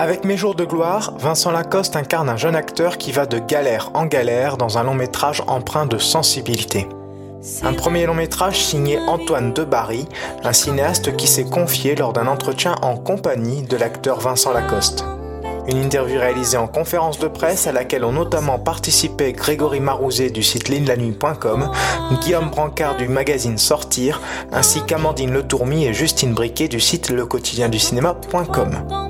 Avec Mes jours de gloire, Vincent Lacoste incarne un jeune acteur qui va de galère en galère dans un long métrage empreint de sensibilité. Un premier long métrage signé Antoine Debarry, un cinéaste qui s'est confié lors d'un entretien en compagnie de l'acteur Vincent Lacoste. Une interview réalisée en conférence de presse à laquelle ont notamment participé Grégory Marouzet du site linelanue.com, Guillaume Brancard du magazine Sortir, ainsi qu'Amandine Letourmy et Justine Briquet du site lequotidienducinéma.com.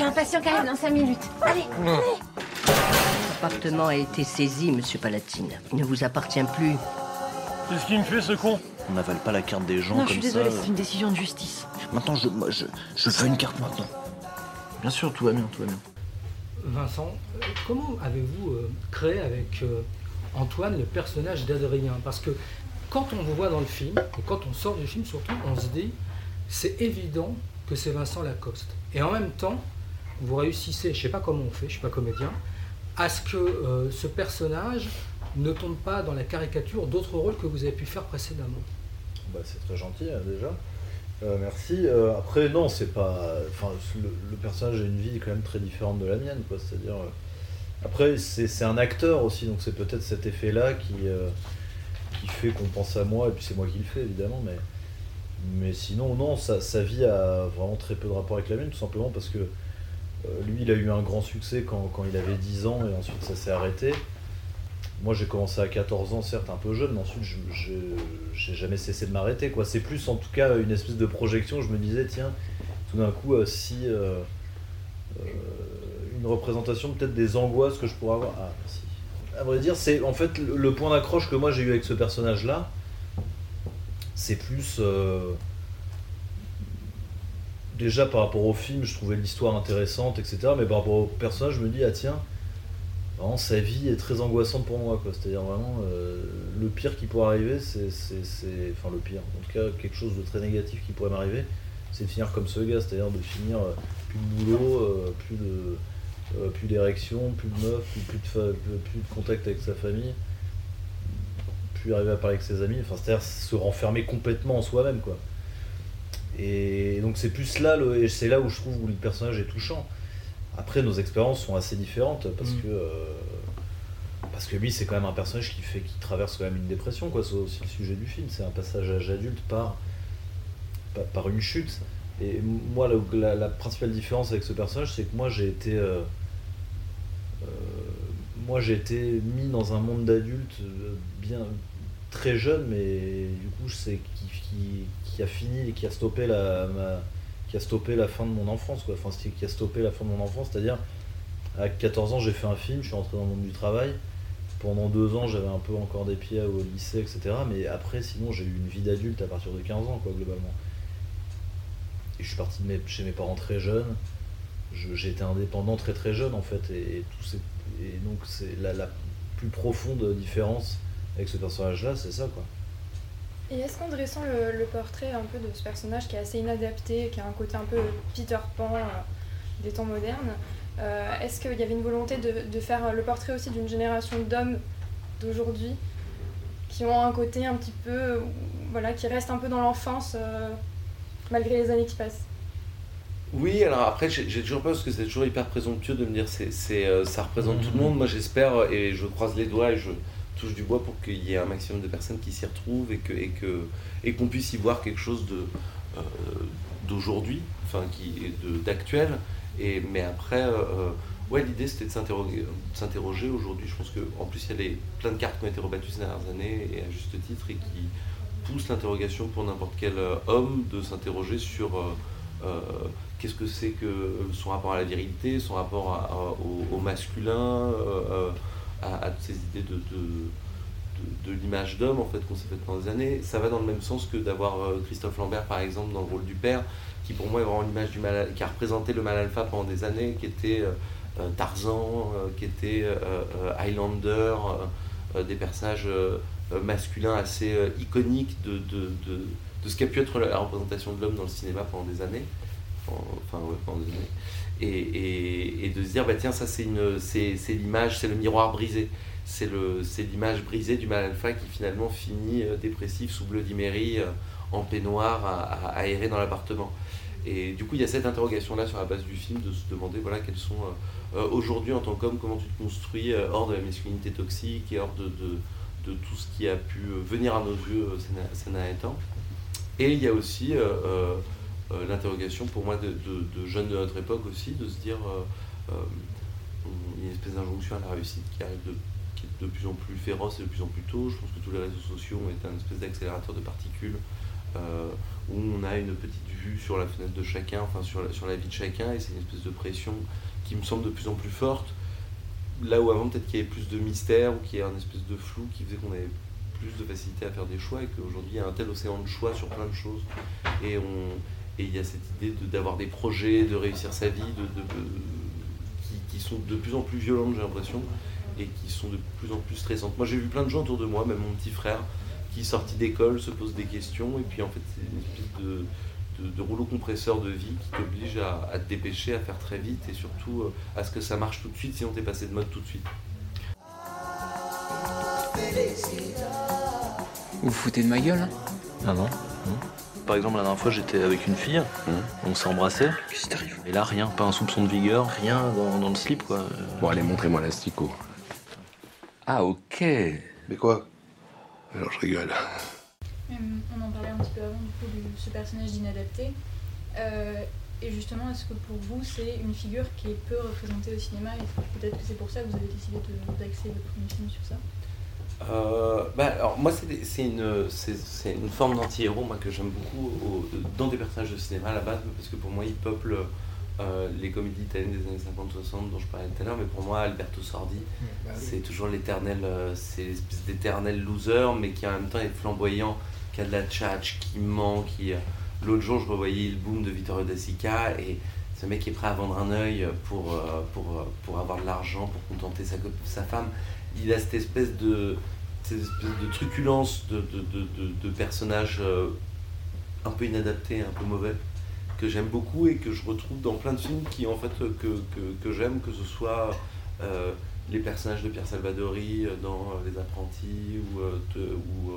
j'ai un patient qui arrive dans 5 minutes. Allez, allez L'appartement a été saisi, monsieur Palatine. Il ne vous appartient plus. Qu'est-ce qu'il me fait ce con On n'avale pas la carte des gens comme ça. Non, je suis désolée, c'est une décision de justice. Maintenant, je, je, je veux une carte maintenant. Bien sûr, tout va bien, tout va bien. Vincent, comment avez-vous euh, créé avec euh, Antoine le personnage d'Adrien? Parce que quand on vous voit dans le film, et quand on sort du film surtout, on se dit, c'est évident que c'est Vincent Lacoste. Et en même temps, vous réussissez, je sais pas comment on fait, je suis pas comédien, à ce que euh, ce personnage ne tombe pas dans la caricature d'autres rôles que vous avez pu faire précédemment. Bah, c'est très gentil hein, déjà. Euh, merci. Euh, après, non, c'est pas. Enfin, le, personnage a une vie quand même très différente de la mienne, quoi. C'est-à-dire. Après, c'est un acteur aussi, donc c'est peut-être cet effet-là qui, qui fait qu'on pense à moi, et puis c'est moi qui le fais, évidemment, mais. Mais sinon, non, sa, sa, vie a vraiment très peu de rapport avec la mienne, tout simplement parce que lui, il a eu un grand succès quand, il avait 10 ans, et ensuite ça s'est arrêté. Moi, j'ai commencé à 14 ans, certes un peu jeune, mais ensuite, je n'ai jamais cessé de m'arrêter. quoi. C'est plus, en tout cas, une espèce de projection. Je me disais, tiens, tout d'un coup, euh, si euh, euh, une représentation peut-être des angoisses que je pourrais avoir. Ah, merci. À vrai dire, c'est en fait le, point d'accroche que moi j'ai eu avec ce personnage-là. C'est plus déjà par rapport au film, je trouvais l'histoire intéressante, etc. Mais par rapport au personnage, je me dis, ah tiens, vraiment, sa vie est très angoissante pour moi. C'est-à-dire vraiment, euh, le pire qui pourrait arriver, c'est, Enfin, le pire, en tout cas, quelque chose de très négatif qui pourrait m'arriver, c'est de finir comme ce gars, c'est-à-dire de finir euh, plus de boulot, euh, plus de. plus d'érection, plus de meuf, plus, de plus de contact avec sa famille, plus arriver à parler avec ses amis, enfin c'est-à-dire se renfermer complètement en soi-même quoi. Et donc c'est plus là, le, c'est là où je trouve où le personnage est touchant. Après, nos expériences sont assez différentes parce mm. que euh, parce que lui, c'est quand même un personnage qui fait qui traverse quand même une dépression, quoi. C'est aussi le sujet du film. C'est un passage à l'âge adulte par, par, une chute. Et moi, la, principale différence avec ce personnage, c'est que moi, j'ai été euh, euh, moi, j'ai été mis dans un monde d'adultes bien très jeune, mais du coup, c'est qui, qui, a fini et qui a stoppé la, qui a stoppé la fin de mon enfance, quoi. Enfin, qui a stoppé la fin de mon enfance, c'est-à-dire à 14 ans, j'ai fait un film, je suis rentré dans le monde du travail. Pendant deux ans, j'avais un peu encore des pieds au lycée, etc. Mais après, sinon, j'ai eu une vie d'adulte à partir de 15 ans, quoi, globalement. Et je suis parti de chez mes parents très jeune. J'ai été indépendant très très jeune, en fait. Et, et donc, c'est la plus profonde différence avec ce personnage-là, c'est ça, quoi. Et est-ce qu'en dressant le, portrait un peu de ce personnage qui est assez inadapté, qui a un côté un peu Peter Pan euh, des temps modernes, euh, est-ce qu'il y avait une volonté de, faire le portrait aussi d'une génération d'hommes d'aujourd'hui qui ont un côté un petit peu, voilà, qui restent un peu dans l'enfance euh, malgré les années qui passent? Oui, alors après, j'ai toujours peur parce que c'est toujours hyper présomptueux de me dire c'est, ça représente tout le monde. Moi, j'espère et je croise les doigts et je, touche du bois pour qu'il y ait un maximum de personnes qui s'y retrouvent et que et que et qu'on puisse y voir quelque chose de euh, d'aujourd'hui, enfin qui d'actuel. Et mais après, euh, euh, ouais, l'idée c'était de s'interroger, aujourd'hui. Je pense que en plus il y a les, plein de cartes qui ont été rebattues ces dernières années et à juste titre et qui poussent l'interrogation pour n'importe quel homme de s'interroger sur qu'est-ce que c'est que son rapport à la virilité, son rapport au, masculin à, toutes ces idées de, de, l'image d'homme en fait qu'on s'est fait pendant des années. Ça va dans le même sens que d'avoir Christophe Lambert par exemple dans le rôle du père, qui pour moi est vraiment l'image du mal, qui a représenté le mal alpha pendant des années, qui était Tarzan, qui était Highlander, des personnages masculins assez iconiques de, de, de, ce qu'a pu être la représentation de l'homme dans le cinéma pendant des années. Enfin, ouais, pendant des années et, de se dire bah tiens ça c'est l'image c'est le miroir brisé. C'est l'image brisée du mal alpha qui finalement finit euh, dépressif sous Bloody Mary euh, en peignoir à, dans l'appartement. Et du coup il y a cette interrogation là sur la base du film de se demander voilà quels sont euh, aujourd'hui en tant qu'homme comment tu te construis hors de la masculinité toxique et hors de, tout ce qui a pu venir à nos yeux ces derniers temps et il y a aussi l'interrogation pour moi de, jeunes de notre époque aussi, de se dire euh, euh, une espèce d'injonction à la réussite qui arrive de, qui est de plus en plus féroce et de plus en plus tôt. Je pense que tous les réseaux sociaux ont été un espèce d'accélérateur de particules où on a une petite vue sur la fenêtre de chacun, enfin sur la, sur la vie de chacun, et c'est une espèce de pression qui me semble de plus en plus forte. Là où avant peut-être qu'il y avait plus de mystère ou qu'il y avait un espèce de flou qui faisait qu'on avait plus de facilité à faire des choix et qu'aujourd'hui il y a un tel océan de choix sur plein de choses et on, et il y a cette idée d'avoir des projets, de réussir sa vie, de, qui, sont de plus en plus violentes, j'ai l'impression, et qui sont de plus en plus stressantes. Moi, j'ai vu plein de gens autour de moi, même mon petit frère, qui sorti d'école se pose des questions, et puis en fait, c'est une espèce de, de, rouleau compresseur de vie qui t'oblige à, à, te dépêcher, à faire très vite, et surtout euh, à ce que ça marche tout de suite, sinon t'es passé de mode tout de suite. Vous vous foutez de ma gueule hein? Ah non par exemple, la dernière fois, j'étais avec une fille, on s'est embrassé. Qu'est-ce qui t'arrive Et là, rien, pas un soupçon de vigueur, rien dans, le slip, quoi. Bon, allez, montrez-moi l'asticot. Ah, ok. Mais quoi? Alors, je rigole. Euh, on en parlait un petit peu avant, du coup, de ce personnage d'inadapté. Euh, et justement, est-ce que pour vous, c'est une figure qui est peu représentée au cinéma? Et peut-être que c'est pour ça que vous avez décidé d'axer votre premier film sur ça? Euh, bah, alors moi c'est une, une forme d'anti-héros moi, que j'aime beaucoup dans des personnages de cinéma à la base parce que pour moi ils peuplent euh, les comédies italiennes des années 50-60 dont je parlais tout à l'heure mais pour moi Alberto Sordi bah c'est toujours l'éternel euh, c'est l'espèce d'éternel loser mais qui en même temps est flamboyant qui a de la tchatch, qui ment qui l'autre jour je revoyais le boom de Vittorio Da Sica et ce mec est prêt à vendre un œil pour, pour, pour avoir de l'argent pour contenter sa, sa femme il a cette espèce de, de truculence de, de, personnages euh, un peu inadaptés, un peu mauvais, que j'aime beaucoup et que je retrouve dans plein de films qui en fait que, j'aime, que ce soit euh, les personnages de Pierre Salvadori euh, dans Les Apprentis ou, ou,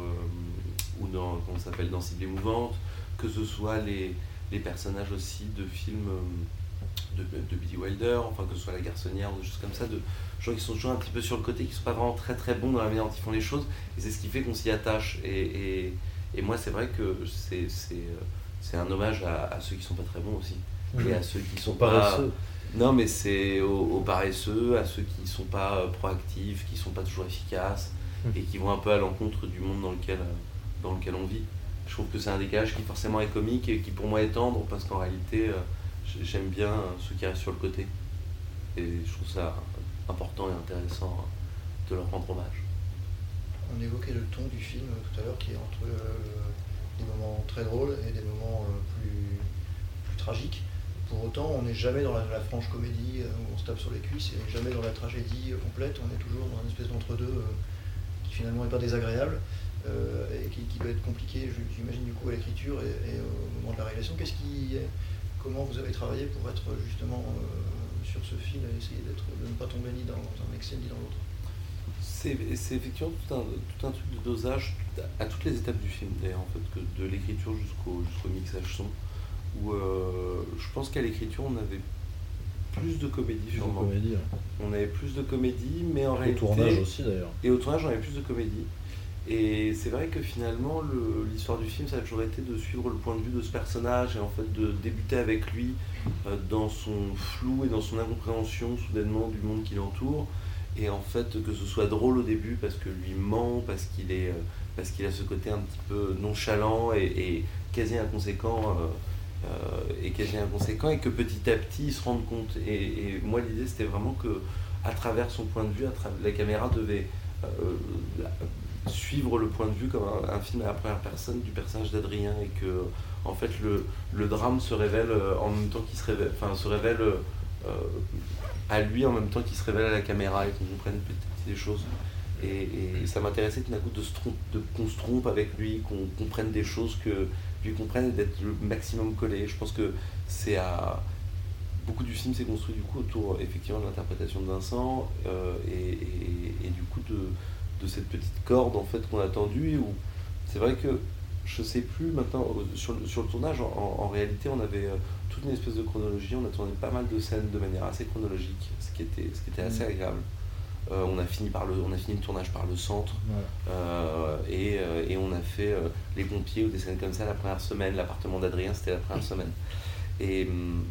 ou dans, comment s'appelle, dans Cible émouvante, que ce soit les personnages aussi de films de, de, Billy Wilder, enfin que ce soit La Garçonnière ou des choses comme ça, de gens qui sont toujours un petit peu sur le côté, qui sont pas vraiment très très bons dans la manière dont ils font les choses, et c'est ce qui fait qu'on s'y attache. Et, et, moi, c'est vrai que c'est, c'est, un hommage à, ceux qui sont pas très bons aussi, et à ceux qui sont paresseux. Non, mais c'est aux, paresseux, à ceux qui sont pas euh, proactifs, qui sont pas toujours efficaces, et qui vont un peu à l'encontre du monde dans lequel, euh, dans lequel on vit. Je trouve que c'est un décalage qui forcément est comique et qui pour moi est tendre, parce qu'en réalité, euh, j'aime bien ceux qui restent sur le côté. Et je trouve ça important et intéressant de leur rendre hommage. On évoquait le ton du film tout à l'heure qui est entre euh, des moments très drôles et des moments euh, plus, plus tragiques. Pour autant, on n'est jamais dans la, franche comédie euh, où on se tape sur les cuisses et jamais dans la tragédie complète. On est toujours dans une espèce d'entre-deux qui finalement n'est pas désagréable et qui, doit être compliqué, j'imagine, du coup, à l'écriture et, au moment de la réalisation. Qu'est-ce qui, comment vous avez travaillé pour être justement sur ce film et essayer de ne pas tomber ni dans un excès ni dans l'autre? C'est effectivement tout un, tout un, truc de dosage à toutes les étapes du film d'ailleurs en fait que de l'écriture jusqu'au jusqu'au mixage son où euh, je pense qu'à l'écriture on avait plus de comédie sûrement. Comédie, On avait plus de comédie mais en réalité... Au tournage aussi d'ailleurs. Et au tournage on avait plus de comédie. Et c'est vrai que finalement, l'histoire du film, ça a toujours été de suivre le point de vue de ce personnage et en fait de débuter avec lui euh, dans son flou et dans son incompréhension soudainement du monde qui l'entoure. Et en fait, que ce soit drôle au début parce que lui ment, parce qu'il est, euh, parce qu'il a ce côté un petit peu nonchalant et, quasi inconséquent. Euh, et quasi inconséquent et que petit à petit il se rende compte et, moi l'idée c'était vraiment que à travers son point de vue à la caméra devait suivre le point de vue comme un, film à la première personne du personnage d'Adrien et que en fait le, drame se révèle euh, en même temps qu'il se révèle, euh, à lui en même temps qu'il se révèle à la caméra et qu'on comprenne petit les choses. Et, ça m'intéressait d'un coup de trompe- de- qu'on se trompe avec lui, qu'on comprenne des choses que lui comprenne et d'être le maximum collé. Je pense que c'est à beaucoup du film s'est construit du coup autour effectivement de l'interprétation de Vincent euh, et du coup de, de cette petite corde en fait qu'on a tendue où c'est vrai que je sais plus maintenant au- sur le, sur le tournage en, réalité on avait euh, toute une espèce de chronologie on a tourné pas mal de scènes de manière assez chronologique ce qui était ce qui était assez Mm. agréable. Euh, on a fini par le on a fini le tournage par le centre euh, et, euh, et on a fait euh, les pompiers ou des scènes comme ça la première semaine l'appartement d'Adrien c'était la première semaine. Et, hum,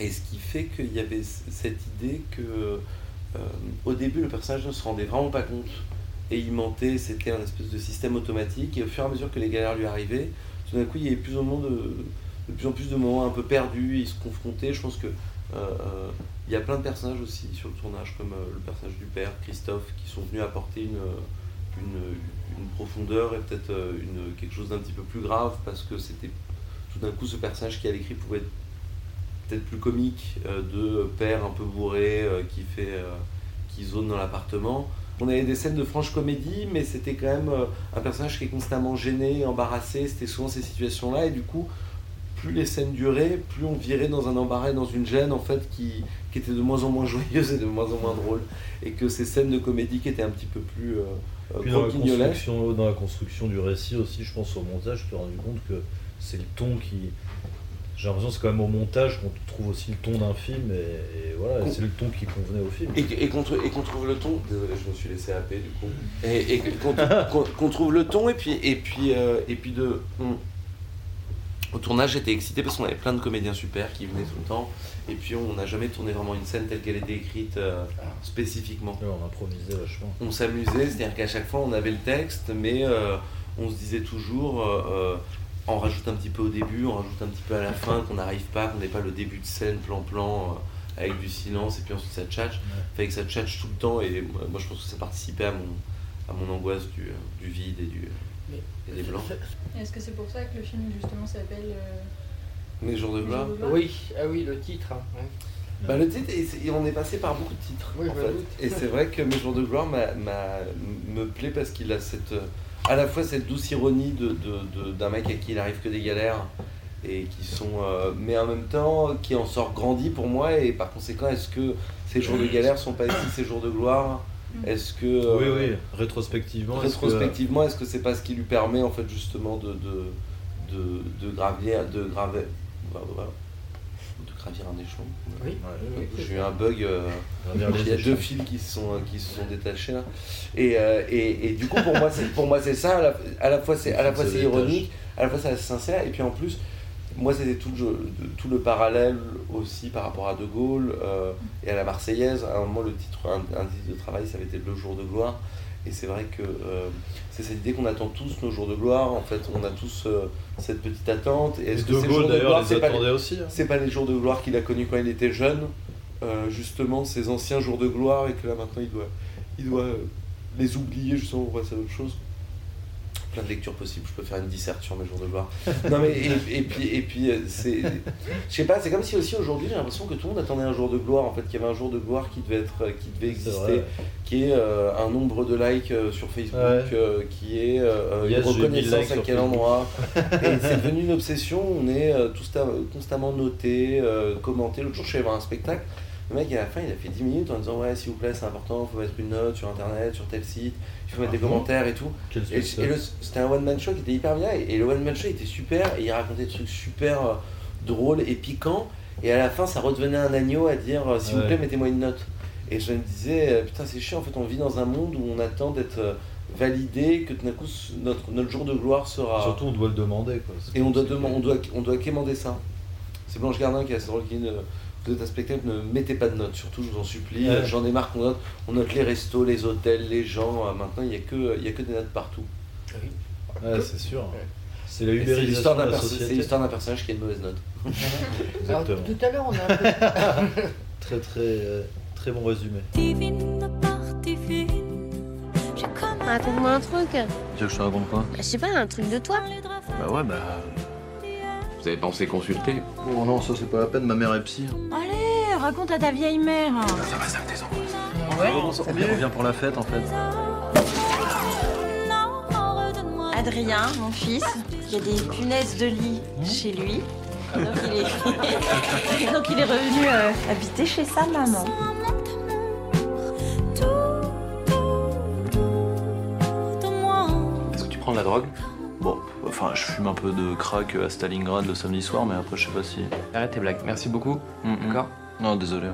et ce qui fait qu'il y avait cette idée que euh, au début le personnage ne se rendait vraiment pas compte et il mentait, c'était un espèce de système automatique. Et au fur et à mesure que les galères lui arrivaient, tout d'un coup il y avait plus, ou moins de, de plus en plus de moments un peu perdus, il se confrontait, je pense que euh, euh, y a plein de personnages aussi sur le tournage comme euh, le personnage du père, Christophe, qui sont venus apporter une, une, une profondeur et peut-être une, quelque chose d'un petit peu plus grave parce que c'était tout d'un coup ce personnage qui à l'écrit pouvait être peut-être plus comique de père un peu bourré qui fait qui zone dans l'appartement. On avait des scènes de franche comédie, mais c'était quand même euh, un personnage qui est constamment gêné, embarrassé. C'était souvent ces situations-là, et du coup, plus les scènes duraient, plus on virait dans un embarras, et dans une gêne en fait qui, qui était de moins en moins joyeuse et de moins en moins drôle, et que ces scènes de comédie qui étaient un petit peu plus euh, euh, Puis dans la, construction, dans la construction du récit aussi, je pense au montage, je me suis rendu compte que c'est le ton qui. J'ai l'impression que c'est quand même au montage qu'on trouve aussi le ton d'un film, et, et voilà, c'est le ton qui convenait au film. Et, et qu'on trouve le ton, désolé, je me suis laissé happer du coup, et, et qu'on trouve le ton, et puis, et puis, euh, et puis de. Au tournage, j'étais excité parce qu'on avait plein de comédiens super qui venaient tout le temps, et puis on n'a jamais tourné vraiment une scène telle qu'elle était écrite euh, spécifiquement. on improvisait vachement. On s'amusait, c'est-à-dire qu'à chaque fois on avait le texte, mais euh, on se disait toujours. Euh, euh, on rajoute un petit peu au début, on rajoute un petit peu à la fin, qu'on n'arrive pas, qu'on n'ait pas le début de scène plan-plan euh, avec du silence et puis ensuite ça tchatche. Fait que ça tchatche tout le temps et moi, moi, je pense que ça participait à mon, à mon angoisse du, euh, du vide et, du, et des blancs. Est-ce que c'est pour ça que le film justement s'appelle euh, Mes jours de Les gloire jours de gloire Oui, ah oui, le titre. hein, ouais. Bah, le titre, et on est passé par beaucoup de titres. Oui, en fait. Et c'est vrai que Mes jours de gloire m'a- m'a- me plaît parce qu'il a cette, euh, à la fois cette douce ironie de, de- de- d'un mec à qui il arrive que des galères et qui sont, euh, mais en même temps qui en sort grandi pour moi et par conséquent est-ce que ces jours de galère sont pas aussi ces jours de gloire? Est-ce que euh, Oui, oui, rétrospectivement. est-ce que- rétrospectivement est-ce que c'est pas ce qui lui permet en fait justement de de, de, de gravir de graver gravir un échelon. Oui. j'ai eu un bug euh, il y a deux fils qui se sont qui se sont détachés là. et, euh, et, et du coup pour moi c'est pour moi c'est ça. À la, à la fois c'est à la fois Se c'est détache. ironique à la fois c'est assez sincère. Et puis en plus moi c'était tout le, jeu- tout le parallèle aussi par rapport à De Gaulle euh, et à la Marseillaise. À un moment le titre un, un titre de travail ça avait été le jour de gloire et c'est vrai que euh, c'est cette idée qu'on attend tous nos jours de gloire en fait. On a tous euh, cette petite attente. Et est-ce que De ces Gaulle, jours de d'ailleurs, gloire les c'est pas aussi, hein. c'est pas les jours de gloire qu'il a connus quand il était jeune euh, justement ces anciens jours de gloire et que là maintenant il doit il doit les oublier justement pour passer à autre chose plein de lectures possibles. Je peux faire une disserte sur mes jours de gloire. Non mais et, et puis et puis euh, c'est je sais pas c'est comme si aussi aujourd'hui j'ai l'impression que tout le monde attendait un jour de gloire en fait qu'il y avait un jour de gloire qui devait être euh, qui devait exister qui est euh, un nombre de likes euh, sur Facebook Ouais. euh, qui est Yes, une reconnaissance à quel endroit. Et c'est devenu une obsession. On est tout sta- constamment noté commenté. L'autre jour je suis allé voir un spectacle le mec à la fin il a fait 10 minutes en disant ouais s'il vous plaît c'est important faut mettre une note sur internet sur tel site il faut mettre Ah des bon commentaires et tout Quel et, c'était un one man show qui était hyper bien et, et le one man show était super et il racontait des trucs super euh, drôles et piquants et à la fin ça redevenait un agneau à dire euh, s'il vous plaît mettez-moi une note et je me disais euh, putain c'est chiant en fait on vit dans un monde où on attend d'être euh, validé que tout d'un coup notre, notre jour de gloire sera Surtout, on doit le demander. Quoi. Et on doit, on doit, on doit quémander ça. C'est Blanche Gardin qui a assez drôle qui êtes un spectacle, ne mettez pas de notes, surtout je vous en supplie. Ouais. J'en ai marre qu'on note. On note les restos, les hôtels, les gens. euh, maintenant, il n'y a, que- il y a que des notes partout. Ouais, c'est sûr. C'est l'histoire de d'un personnage qui a une mauvaise note. Alors, tout à l'heure, on a un peu. Très très euh, très bon résumé. Divine, de divine, comme Raconte-moi un truc. Bah, Tu veux que je te raconte quoi? Je sais pas, un truc de toi. Bah ouais, bah. Vous avez pensé consulter Oh non, ça c'est pas la peine, ma mère est psy. Allez, raconte à ta vieille mère. Ça va, ça me désemble. on revient pour la fête en fait. Adrien, mon fils, il y a des punaises de lit chez lui. Donc il est, Donc, il est revenu euh, habiter chez sa maman. Est-ce que tu prends de la drogue? Enfin, je fume un peu de crack à Stalingrad le samedi soir, mais après, je sais pas si. Arrête tes blagues, merci beaucoup. Mm, mm. D'accord Non, désolé.